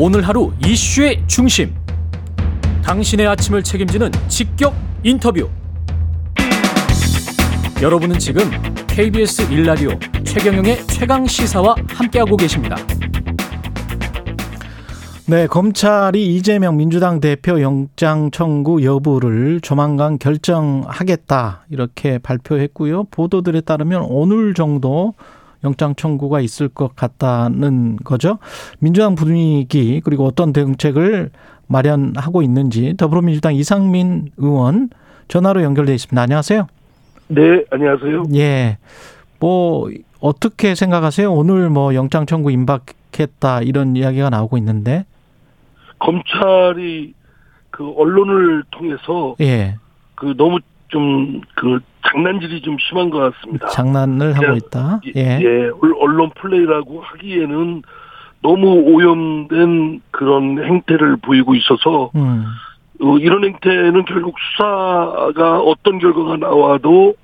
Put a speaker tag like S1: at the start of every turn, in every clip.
S1: 오늘 하루 이슈의 중심. 당신의 아침을 책임지는 직격 인터뷰. 여러분은 지금 KBS 일라디오 최경영의 최강 시사와 함께하고 계십니다.
S2: 네, 검찰이 이재명 민주당 대표 영장 청구 여부를 조만간 결정하겠다 이렇게 발표했고요. 보도들에 따르면 오늘 정도 영장 청구가 있을 것 같다는 거죠. 민주당 분위기 그리고 어떤 대응책을 마련하고 있는지 더불어민주당 이상민 의원 전화로 연결돼 있습니다. 안녕하세요.
S3: 네, 안녕하세요.
S2: 예. 뭐 어떻게 생각하세요? 오늘 뭐 영장 청구 임박했다 이런 이야기가 나오고 있는데
S3: 검찰이 그 언론을 통해서
S2: 예.
S3: 그 너무 좀 그 장난질이 좀 심한 것 같습니다.
S2: 장난을 하고
S3: 예.
S2: 있다.
S3: 예, 예, 언론 플레이라고 하기에는 너무 오염된 그런 행태를 보이고 있어서
S2: 음.
S3: 어, 이런 행태는 결국 수사가 어떤 결과가 나와도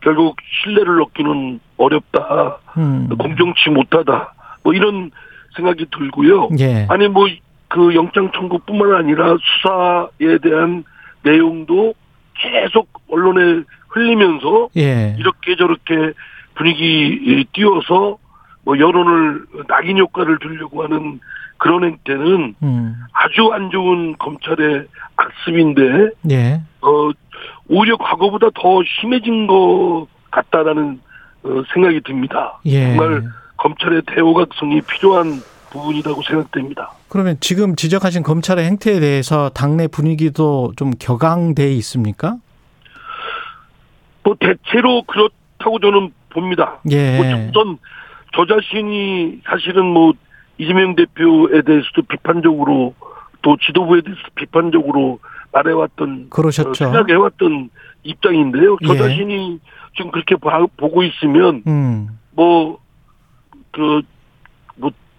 S3: 결국 신뢰를 얻기는 어렵다,
S2: 음.
S3: 공정치 못하다, 뭐 이런 생각이 들고요.
S2: 예.
S3: 아니 뭐 그 영장 청구뿐만 아니라 수사에 대한 내용도 계속 언론에 흘리면서
S2: 예.
S3: 이렇게 저렇게 분위기 띄워서 뭐 여론을 낙인 효과를 주려고 하는 그런 행태는
S2: 음.
S3: 아주 안 좋은 검찰의 악습인데
S2: 예.
S3: 어 오히려 과거보다 더 심해진 것 같다라는 어, 생각이 듭니다.
S2: 예.
S3: 정말 검찰의 대오각성이 필요한 부분이라고 생각됩니다.
S2: 그러면 지금 지적하신 검찰의 행태에 대해서 당내 분위기도 좀 격앙돼 있습니까?
S3: 뭐 대체로 그렇다고 저는 봅니다.
S2: 예.
S3: 뭐 전, 저 자신이 사실은 뭐 이재명 대표에 대해서도 비판적으로 또 지도부에 대해서 비판적으로 말해왔던
S2: 그러셨죠.
S3: 어, 생각해왔던 입장인데요. 저
S2: 예.
S3: 자신이 지금 그렇게 봐- 보고 있으면
S2: 음.
S3: 뭐그뭐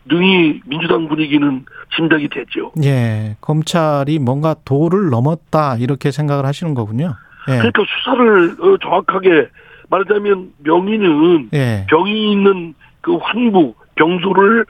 S3: 능히 민주당 분위기는 짐작이 되죠.
S2: 예. 검찰이 뭔가 도를 넘었다 이렇게 생각을 하시는 거군요. 예.
S3: 그러니까 수사를 어, 정확하게 말하자면 명의는
S2: 예.
S3: 병이 있는 그 환부 병소를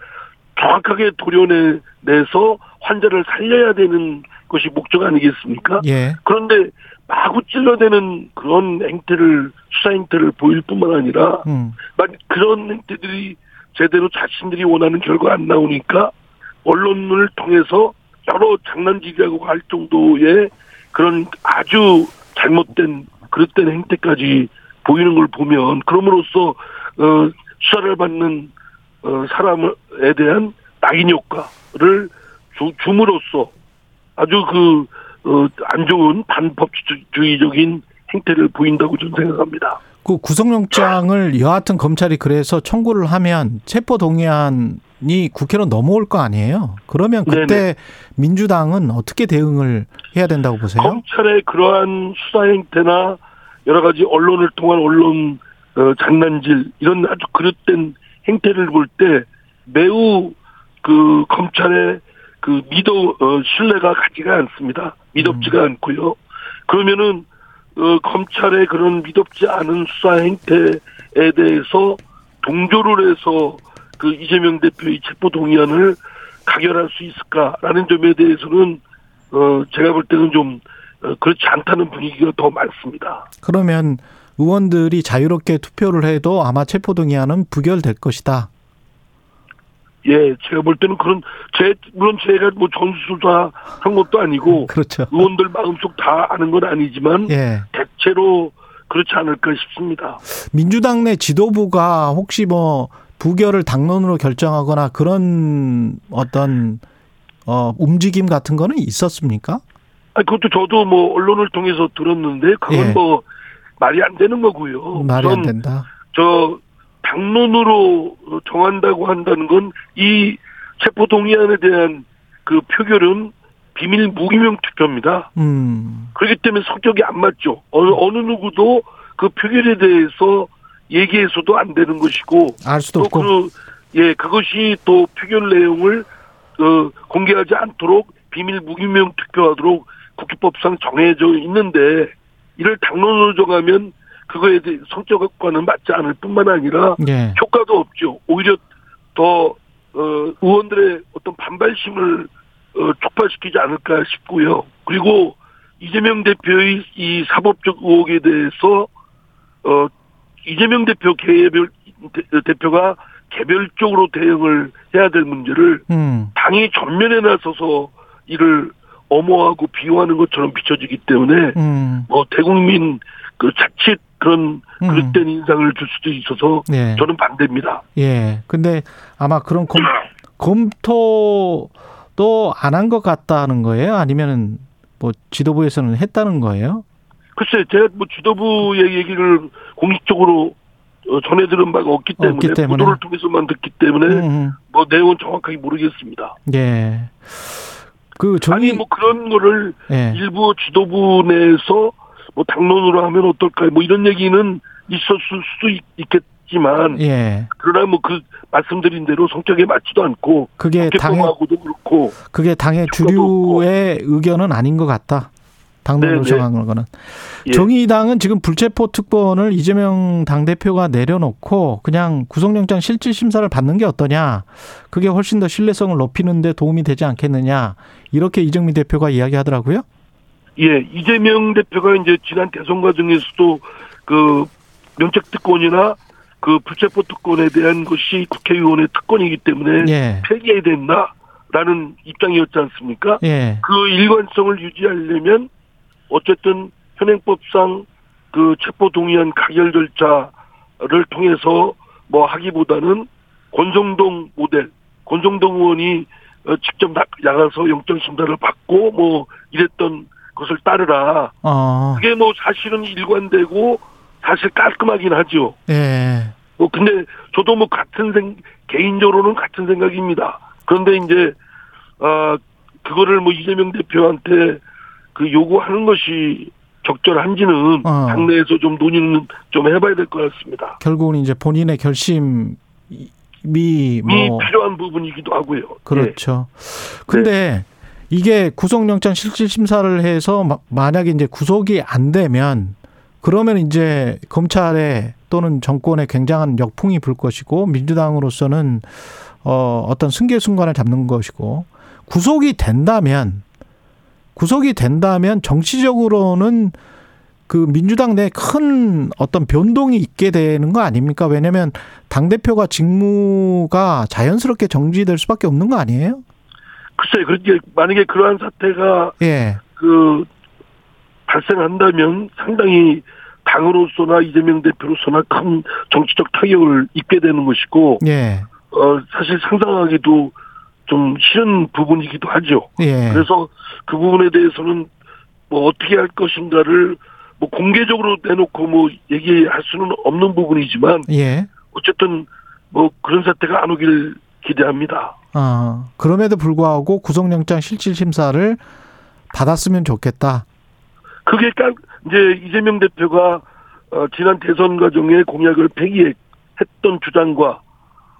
S3: 정확하게 도려내서 환자를 살려야 되는 것이 목적 아니겠습니까?
S2: 예.
S3: 그런데 마구 찔러대는 그런 행태를 수사 행태를 보일 뿐만 아니라
S2: 음.
S3: 만 그런 행태들이 제대로 자신들이 원하는 결과 안 나오니까 언론을 통해서 여러 장난질이라고 할 정도의 그런 아주 잘못된 그릇된 행태까지 보이는 걸 보면 그럼으로써 어 수사를 받는 어 사람에 대한 낙인 효과를 주, 줌으로써 아주 그, 어, 안 좋은 반법주의적인 행태를 보인다고 저는 생각합니다.
S2: 그 구속영장을 여하튼 검찰이 그래서 청구를 하면 체포 동의안이 국회로 넘어올 거 아니에요. 그러면 그때 민주당은 어떻게 대응을 해야 된다고 보세요?
S3: 검찰의 그러한 수사 행태나 여러 가지 언론을 통한 언론 어, 장난질 이런 아주 그릇된 행태를 볼 때 매우 그 검찰의 그 믿어 어, 신뢰가 가지가 않습니다. 믿업지가 않고요. 그러면은 어, 검찰의 그런 믿업지 않은 수사 행태에 대해서 동조를 해서 그 이재명 대표의 체포 동의안을 가결할 수 있을까라는 점에 대해서는 어, 제가 볼 때는 좀 어, 그렇지 않다는 분위기가 더 많습니다.
S2: 그러면 의원들이 자유롭게 투표를 해도 아마 체포 동의안은 부결될 것이다.
S3: 예, 제가 볼 때는 그런 제 물론 제가 뭐 전수조사 한 것도 아니고
S2: 그렇죠.
S3: 의원들 마음속 다 아는 건 아니지만
S2: 예.
S3: 대체로 그렇지 않을까 싶습니다.
S2: 민주당 내 지도부가 혹시 뭐 부결을 당론으로 결정하거나 그런 어떤 어 움직임 같은 거는 있었습니까?
S3: 아 그것도 저도 뭐 언론을 통해서 들었는데 그건
S2: 예.
S3: 뭐 말이 안 되는 거고요.
S2: 말이 안 된다.
S3: 저 당론으로 정한다고 한다는 건 이 체포 동의안에 대한 그 표결은 비밀 무기명 투표입니다.
S2: 음.
S3: 그렇기 때문에 성격이 안 맞죠. 어느, 어느 누구도 그 표결에 대해서 얘기해서도 안 되는 것이고
S2: 알 수도
S3: 또
S2: 없고.
S3: 그, 예, 그것이 또 표결 내용을, 어, 공개하지 않도록 비밀 무기명 투표하도록 국회법상 정해져 있는데, 이를 당론으로 정하면 그거에 대해 성격과는 맞지 않을 뿐만 아니라
S2: 예.
S3: 효과도 없죠. 오히려 더, 어, 의원들의 어떤 반 반발심을 어, 촉발시키지 않을까 싶고요. 그리고 이재명 대표의 이 사법적 의혹에 대해서 어 이재명 대표 개별 대- 대표가 개별적으로 대응을 해야 될 문제를
S2: 음.
S3: 당이 전면에 나서서 이를 엄호하고 비호하는 것처럼 비춰지기 때문에
S2: 음.
S3: 뭐 대국민 그 자칫 그런
S2: 음.
S3: 그릇된 인상을 줄 수도 있어서
S2: 예.
S3: 저는 반대입니다.
S2: 예. 근데 아마 그런 검, 검토도 안 한 것 같다는 거예요? 아니면은 뭐 지도부에서는 했다는 거예요?
S3: 글쎄, 제가 뭐 지도부의 얘기를 공식적으로 어, 전해 들은 바가 없기 때문에,
S2: 없기 때문에.
S3: 보도를 통해서만 듣기 때문에
S2: 음.
S3: 뭐 내용은 정확하게 모르겠습니다.
S2: 예. 그 정의
S3: 아니 뭐 그런 거를
S2: 예.
S3: 일부 지도부 내에서 뭐 당론으로 하면 어떨까 뭐 이런 얘기는 있었을 수도 있, 있겠지만
S2: 예.
S3: 그러나 뭐 그 말씀드린 대로 성격에 맞지도 않고
S2: 그게 당의
S3: 국회법하고도 그렇고
S2: 그게 당의 주류의 의견은 아닌 것 같다. 당론으로. 정한 거는.
S3: 예.
S2: 정의당은 지금 불체포 특권을 이재명 당 대표가 내려놓고 그냥 구속영장 실질 심사를 받는 게 어떠냐. 그게 훨씬 더 신뢰성을 높이는 데 도움이 되지 않겠느냐. 이렇게 이정미 대표가 이야기하더라고요.
S3: 예 이재명 대표가 이제 지난 대선 과정에서도 그 면책 특권이나 그 불체포 특권에 대한 것이 국회의원의 특권이기 때문에
S2: 예.
S3: 폐기해야 된다라는 입장이었지 않습니까?
S2: 예.
S3: 그 일관성을 유지하려면 어쨌든 현행법상 그 체포 동의안 가결 절차를 통해서 뭐 하기보다는 권성동 모델, 권성동 의원이 어, 직접 나- 나가서 영장 심사를 받고 뭐 이랬던 것을 따르라.
S2: 어.
S3: 그게 뭐 사실은 일관되고 사실 깔끔하긴 하죠.
S2: 예.
S3: 뭐 근데 저도 뭐 같은 생 개인적으로는 같은 생각입니다. 그런데 이제 아 그거를 뭐 이재명 대표한테 그 요구하는 것이 적절한지는
S2: 어.
S3: 당내에서 좀 논의는 좀 해봐야 될 것 같습니다.
S2: 결국은 이제 본인의 결심이 이뭐
S3: 필요한 부분이기도 하고요. 예.
S2: 그렇죠. 근데 이게 구속영장 실질 심사를 해서 마- 만약에 이제 구속이 안 되면 그러면 이제 검찰에 또는 정권에 굉장한 역풍이 불 것이고 민주당으로서는 어 어떤 승계 순간을 잡는 것이고 구속이 된다면 구속이 된다면 정치적으로는 그 민주당 내 큰 어떤 변동이 있게 되는 거 아닙니까? 왜냐하면 당 대표가 직무가 자연스럽게 정지될 수밖에 없는 거 아니에요?
S3: 글쎄 그렇게 만약에 그러한 사태가
S2: 예,
S3: 그 발생한다면 상당히 당으로서나 이재명 대표로서나 큰 정치적 타격을 입게 되는 것이고
S2: 예,
S3: 어, 사실 상상하기도 좀 싫은 부분이기도 하죠.
S2: 예.
S3: 그래서 그 부분에 대해서는 뭐 어떻게 할 것인가를 뭐 공개적으로 내놓고 뭐 얘기할 수는 없는 부분이지만
S2: 예.
S3: 어쨌든 뭐 그런 사태가 안 오길 기대합니다.
S2: 아, 그럼에도 불구하고 구속영장 실질 심사를 받았으면 좋겠다.
S3: 그게 깔 이제 이재명 대표가 어, 지난 대선 과정에 공약을 폐기했던 주장과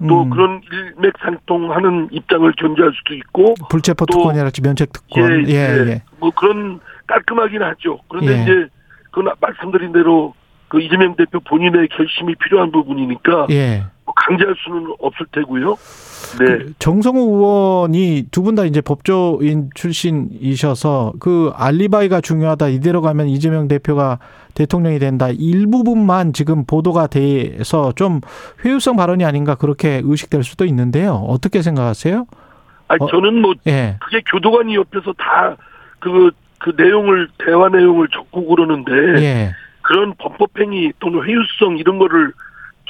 S3: 또
S2: 음,
S3: 그런 일맥상통하는 입장을 견지할 수도 있고
S2: 불체포
S3: 또-
S2: 특권이랄지 면책 특권. 예, 예.
S3: 뭐 그런 깔끔하긴 하죠. 그런데
S2: 예.
S3: 이제 그 말씀드린 대로 그 이재명 대표 본인의 결심이 필요한 부분이니까
S2: 예.
S3: 뭐 강제할 수는 없을 테고요. 네.
S2: 그 정성호 의원이 두 분 다 이제 법조인 출신이셔서 그 알리바이가 중요하다. 이대로 가면 이재명 대표가 대통령이 된다. 일부분만 지금 보도가 돼서 좀 회유성 발언이 아닌가 그렇게 의식될 수도 있는데요. 어떻게 생각하세요?
S3: 아니
S2: 어.
S3: 저는 뭐
S2: 예.
S3: 그게 교도관이 옆에서 다그그 내용을 대화 내용을 적고 그러는데
S2: 예.
S3: 그런 범법행위 또는 회유성 이런 거를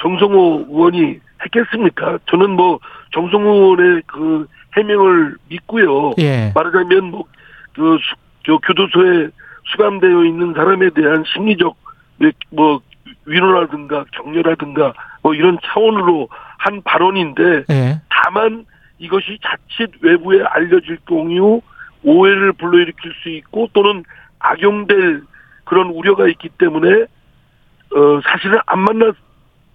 S3: 정성호 의원이 했겠습니까? 저는 뭐 정성호 의원의 그 해명을 믿고요.
S2: 예.
S3: 말하자면 뭐그 교도소에 수감되어 있는 사람에 대한 심리적 뭐 위로라든가 격려라든가 뭐 이런 차원으로 한 발언인데
S2: 예.
S3: 다만 이것이 자칫 외부에 알려질 경우 오해를 불러일으킬 수 있고 또는 악용될 그런 우려가 있기 때문에 어 사실은 안 만났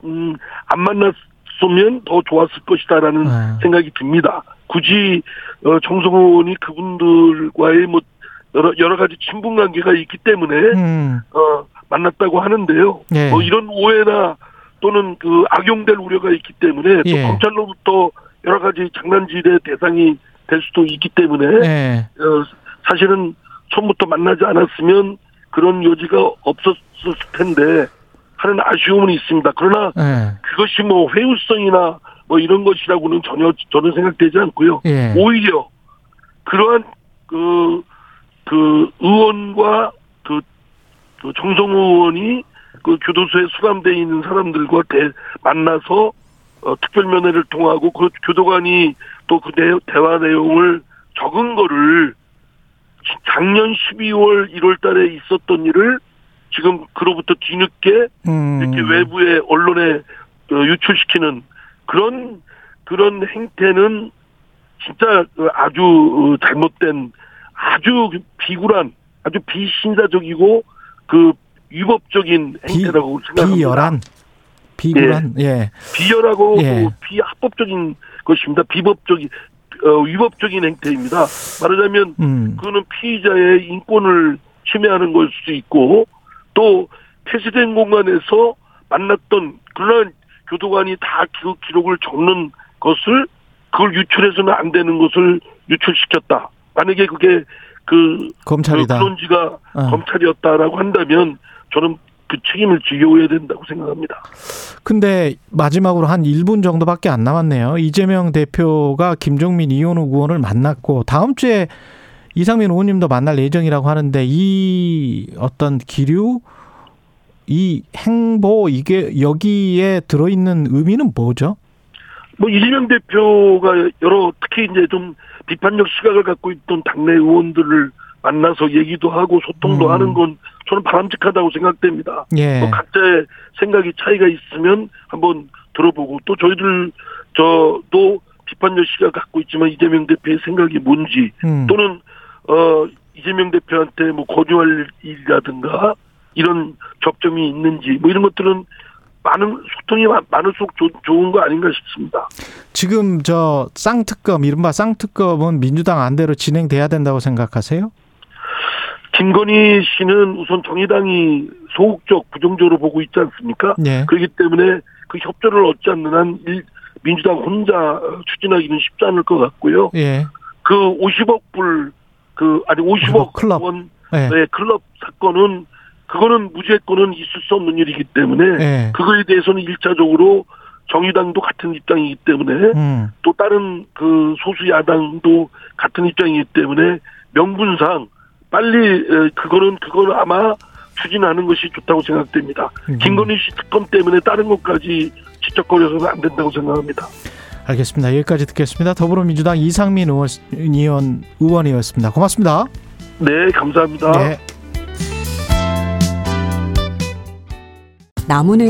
S3: 음 안 만났으면 더 좋았을 것이다라는
S2: 아.
S3: 생각이 듭니다. 굳이 어 정성호 의원이 그분들과의 뭐 여러 여러 가지 친분 관계가 있기 때문에
S2: 음.
S3: 어 만났다고 하는데요.
S2: 예.
S3: 뭐 이런 오해나 또는 그 악용될 우려가 있기 때문에 또
S2: 예.
S3: 검찰로부터 여러 가지 장난질의 대상이 될 수도 있기 때문에
S2: 예.
S3: 어, 사실은 처음부터 만나지 않았으면 그런 여지가 없었을 텐데 하는 아쉬움은 있습니다. 그러나
S2: 예.
S3: 그것이 뭐 회유성이나 뭐 이런 것이라고는 전혀 저는 생각되지 않고요.
S2: 예.
S3: 오히려 그러한 그, 그 의원과 그, 그 정성호 의원이 그 교도소에 수감되어 있는 사람들과 대, 만나서 어, 특별면회를 통하고 그 교도관이 또 그 대화 내용을 적은 거를 작년 12월 1월 달에 있었던 일을 지금 그로부터 뒤늦게
S2: 음.
S3: 이렇게 외부의 언론에 어, 유출시키는 그런 그런 행태는 진짜 아주 어, 잘못된 아주 비굴한 아주 비신사적이고 그 위법적인
S2: 비-
S3: 행태라고 생각합니다.
S2: 비열한 비굴한 예.
S3: 비열하고
S2: 예.
S3: 그 비합법적인 것입니다. 비법적인 어, 위법적인 행태입니다. 말하자면
S2: 음.
S3: 그거는 피의자의 인권을 침해하는 걸 수도 있고 또 폐쇄된 공간에서 만났던 그런 교도관이 다 그 기록을 적는 것을 그걸 유출해서는 안 되는 것을 유출시켰다. 만약에 그게 그,
S2: 검찰이다.
S3: 그 근원지가
S2: 어.
S3: 검찰이었다라고 한다면 저는 그 책임을 지어야 된다고 생각합니다.
S2: 근데 마지막으로 한 1분 정도밖에 안 남았네요. 이재명 대표가 김종민 이현우 의원을 만났고 다음 주에 이상민 의원님도 만날 예정이라고 하는데 이 어떤 기류 이 행보 이게 여기에 들어있는 의미는 뭐죠?
S3: 뭐 이재명 대표가 여러 특히 이제 좀 비판적 시각을 갖고 있던 당내 의원들을 만나서 얘기도 하고 소통도
S2: 음.
S3: 하는 건 저는 바람직하다고 생각됩니다.
S2: 예.
S3: 뭐 각자의 생각이 차이가 있으면 한번 들어보고 또 저희들 저도 비판적 시각 갖고 있지만 이재명 대표의 생각이 뭔지
S2: 음.
S3: 또는 어 이재명 대표한테 뭐 권유할 일이라든가 이런 접점이 있는지 뭐 이런 것들은 많은 소통이 많- 많을수록 좋- 좋은 거 아닌가 싶습니다.
S2: 지금 저 쌍특검 이른바 쌍특검은 민주당 안대로 진행돼야 된다고 생각하세요?
S3: 김건희 씨는 우선 정의당이 소극적 부정적으로 보고 있지 않습니까?
S2: 예.
S3: 그렇기 때문에 그 협조를 얻지 않는 한 일- 민주당 혼자 추진하기는 쉽지 않을 것 같고요.
S2: 예.
S3: 그 50억 불, 그, 아니 50억
S2: 50억 클럽.
S3: 원,
S2: 예.
S3: 네, 클럽 사건은, 그거는 무죄권은 있을 수 없는 일이기 때문에,
S2: 예.
S3: 그거에 대해서는 일차적으로 정의당도 같은 입장이기 때문에,
S2: 음.
S3: 또 다른 그 소수 야당도 같은 입장이기 때문에, 명분상 빨리, 에, 그거는, 그거는 아마 추진하는 것이 좋다고 생각됩니다.
S2: 음.
S3: 김건희 씨 특검 때문에 다른 것까지 지적거려서는 안 된다고 생각합니다.
S2: 알겠습니다. 여기까지 듣겠습니다. 더불어민주당 이상민 의원, 의원 의원이었습니다. 고맙습니다.
S3: 네, 감사합니다.
S2: 네.
S4: 나무는